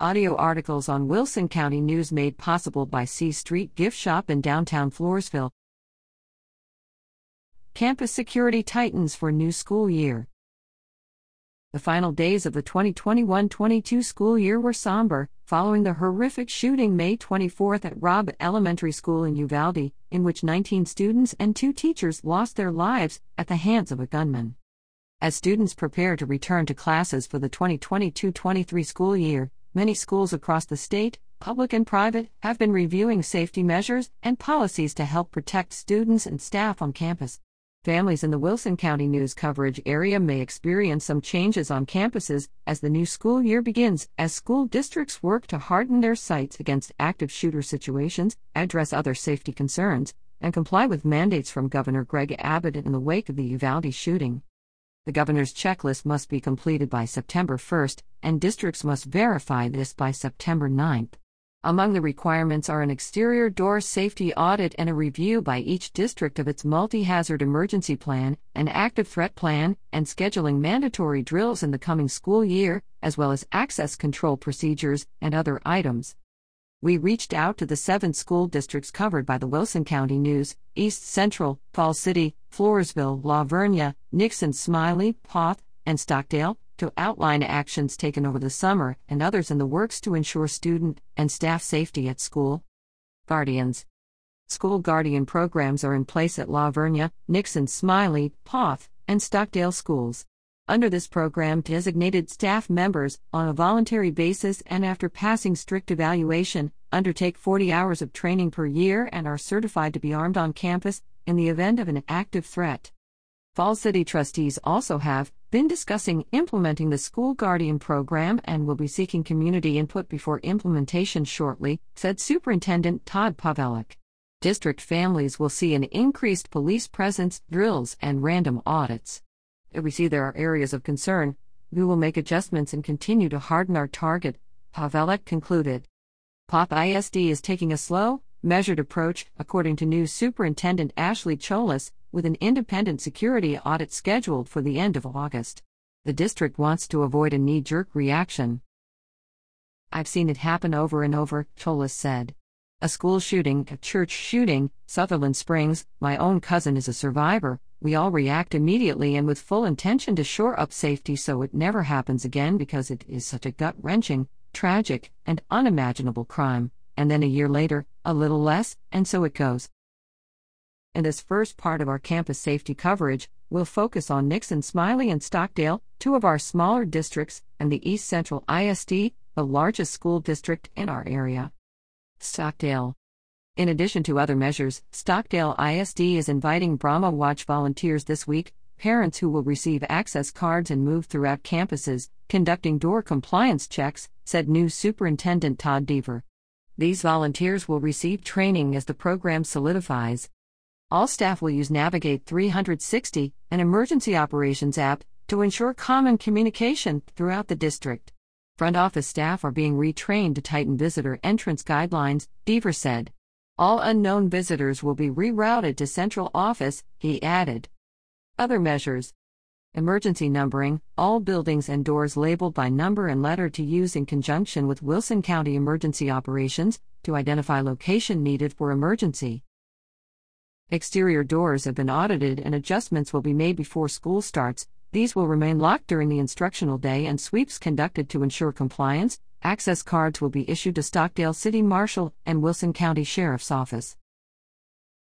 Audio articles on Wilson County News made possible by C Street Gift Shop in downtown Floresville. Campus security tightens for new school year. The final days of the 2021 22 school year were somber, following the horrific shooting May 24 at Robb Elementary School in Uvalde, in which 19 students and two teachers lost their lives at the hands of a gunman. As students prepare to return to classes for the 2022 23 school year, many schools across the state, public and private, have been reviewing safety measures and policies to help protect students and staff on campus. Families in the Wilson County news coverage area may experience some changes on campuses as the new school year begins, as school districts work to harden their sites against active shooter situations, address other safety concerns, and comply with mandates from Governor Greg Abbott in the wake of the Uvalde shooting. The governor's checklist must be completed by September 1st, and districts must verify this by September 9th. Among the requirements are an exterior door safety audit and a review by each district of its multi hazard emergency plan, an active threat plan, and scheduling mandatory drills in the coming school year, as well as access control procedures and other items. We reached out to the seven school districts covered by the Wilson County News East Central, Falls City, Floresville, La Vernia, Nixon Smiley, Poth, and Stockdale to outline actions taken over the summer and others in the works to ensure student and staff safety at school. Guardians School guardian programs are in place at La Vernia, Nixon Smiley, Poth, and Stockdale schools. Under this program, designated staff members, on a voluntary basis and after passing strict evaluation, undertake 40 hours of training per year and are certified to be armed on campus in the event of an active threat. Falls City trustees also have been discussing implementing the School Guardian program and will be seeking community input before implementation shortly, said Superintendent Todd Pawelek. District families will see an increased police presence, drills, and random audits. If we see there are areas of concern, we will make adjustments and continue to harden our target, Pawelek concluded. Poth ISD is taking a slow, measured approach, according to new Superintendent Ashley Cholis, with an independent security audit scheduled for the end of August. The district wants to avoid a knee jerk reaction. I've seen it happen over and over, Cholis said. A school shooting, a church shooting, Sutherland Springs, my own cousin is a survivor. We all react immediately and with full intention to shore up safety so it never happens again because it is such a gut wrenching, tragic, and unimaginable crime and then a year later, a little less, and so it goes. In this first part of our campus safety coverage, we'll focus on Nixon Smiley and Stockdale, two of our smaller districts, and the East Central ISD, the largest school district in our area. Stockdale. In addition to other measures, Stockdale ISD is inviting Brahma Watch volunteers this week, parents who will receive access cards and move throughout campuses, conducting door compliance checks, said new Superintendent Todd Deaver. These volunteers will receive training as the program solidifies. All staff will use Navigate 360, an emergency operations app, to ensure common communication throughout the district. Front office staff are being retrained to tighten visitor entrance guidelines, Deaver said. All unknown visitors will be rerouted to central office, he added. Other measures Emergency numbering, all buildings and doors labeled by number and letter to use in conjunction with Wilson County Emergency Operations to identify location needed for emergency. Exterior doors have been audited and adjustments will be made before school starts. These will remain locked during the instructional day and sweeps conducted to ensure compliance. Access cards will be issued to Stockdale City Marshal and Wilson County Sheriff's Office.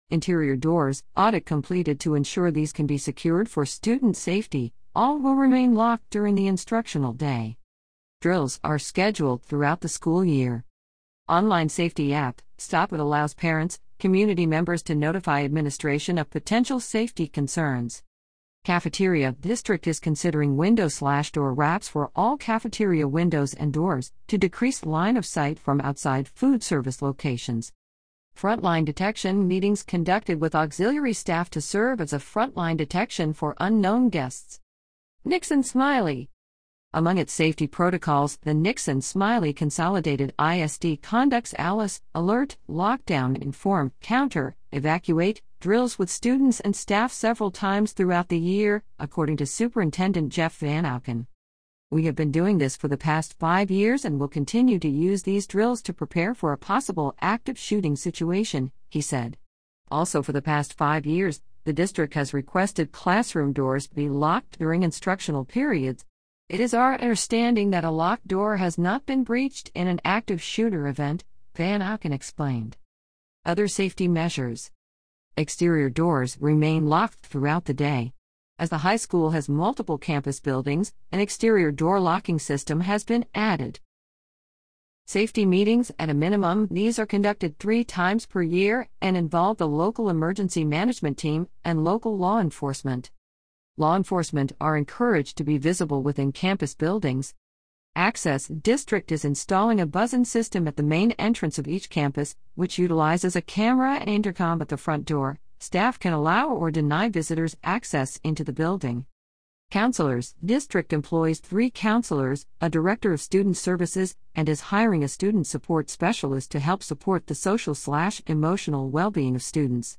Interior doors, audit completed to ensure these can be secured for student safety. All will remain locked during the instructional day. Drills are scheduled throughout the school year. Online safety app, Stop It allows parents, community members to notify administration of potential safety concerns. Cafeteria District is considering window slash door wraps for all cafeteria windows and doors to decrease line of sight from outside food service locations. Frontline detection meetings conducted with auxiliary staff to serve as a frontline detection for unknown guests. Nixon Smiley. Among its safety protocols, the Nixon Smiley Consolidated ISD conducts ALICE, alert, lockdown, inform, counter, evacuate, drills with students and staff several times throughout the year, according to Superintendent Jeff Van Auken. We have been doing this for the past five years and will continue to use these drills to prepare for a possible active shooting situation, he said. Also, for the past five years, the district has requested classroom doors be locked during instructional periods. It is our understanding that a locked door has not been breached in an active shooter event, Van Auken explained. Other safety measures Exterior doors remain locked throughout the day. As the high school has multiple campus buildings, an exterior door locking system has been added. Safety meetings, at a minimum, these are conducted three times per year and involve the local emergency management team and local law enforcement. Law enforcement are encouraged to be visible within campus buildings. Access District is installing a buzz-in system at the main entrance of each campus, which utilizes a camera and intercom at the front door. Staff can allow or deny visitors access into the building. Counselors District employs three counselors, a director of student services, and is hiring a student support specialist to help support the social slash emotional well being of students.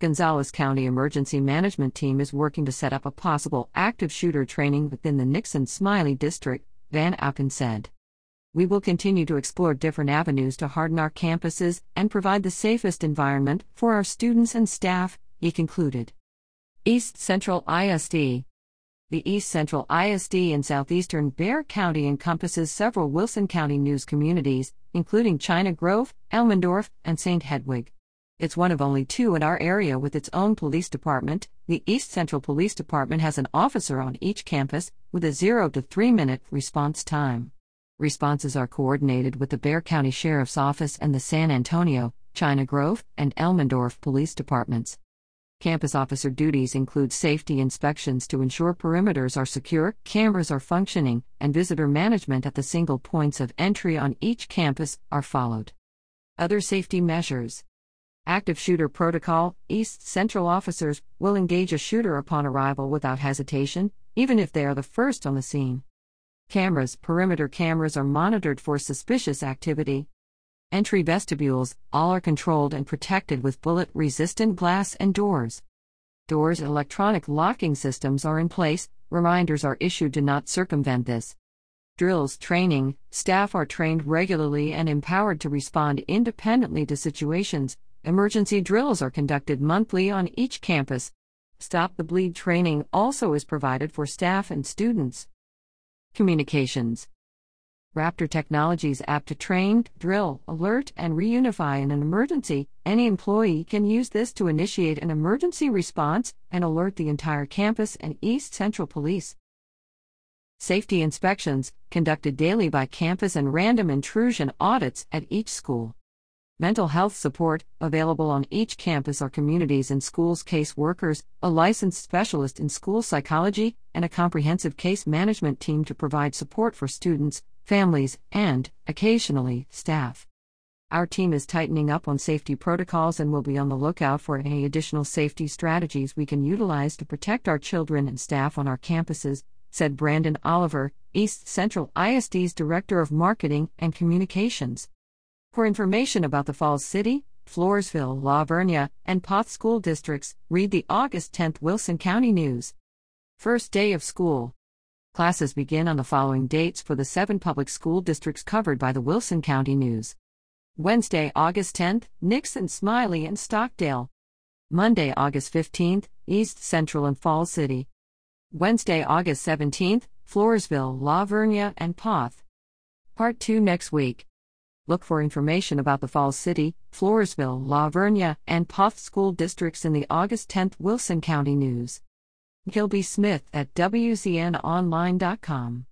Gonzales County Emergency Management Team is working to set up a possible active shooter training within the Nixon Smiley District, Van Auken said. We will continue to explore different avenues to harden our campuses and provide the safest environment for our students and staff, he concluded. East Central ISD the East Central ISD in southeastern Bexar County encompasses several Wilson County news communities, including China Grove, Elmendorf, and St. Hedwig. It's one of only two in our area with its own police department. The East Central Police Department has an officer on each campus with a 0 to 3 minute response time. Responses are coordinated with the Bexar County Sheriff's Office and the San Antonio, China Grove, and Elmendorf police departments. Campus officer duties include safety inspections to ensure perimeters are secure, cameras are functioning, and visitor management at the single points of entry on each campus are followed. Other safety measures Active shooter protocol East Central officers will engage a shooter upon arrival without hesitation, even if they are the first on the scene. Cameras Perimeter cameras are monitored for suspicious activity. Entry vestibules, all are controlled and protected with bullet resistant glass and doors. Doors electronic locking systems are in place, reminders are issued to not circumvent this. Drills training staff are trained regularly and empowered to respond independently to situations. Emergency drills are conducted monthly on each campus. Stop the Bleed training also is provided for staff and students. Communications Raptor Technologies app to train, drill, alert, and reunify in an emergency. Any employee can use this to initiate an emergency response and alert the entire campus and East Central Police. Safety inspections, conducted daily by campus and random intrusion audits at each school. Mental health support, available on each campus are communities and schools case workers, a licensed specialist in school psychology, and a comprehensive case management team to provide support for students, families, and, occasionally, staff. Our team is tightening up on safety protocols and will be on the lookout for any additional safety strategies we can utilize to protect our children and staff on our campuses, said Brandon Oliver, East Central ISD's Director of Marketing and Communications. For information about the Falls City, Floresville, La Vernia, and Poth school districts, read the August 10th Wilson County News. First day of school. Classes begin on the following dates for the seven public school districts covered by the Wilson County News Wednesday, August 10th, Nixon, Smiley, and Stockdale. Monday, August 15th, East Central and Falls City. Wednesday, August 17th, Floresville, La Vernia, and Poth. Part 2 next week. Look for information about the Falls City, Floresville, La Vernia, and Poth school districts in the August 10th Wilson County News. Gilby Smith at WCNOnline.com.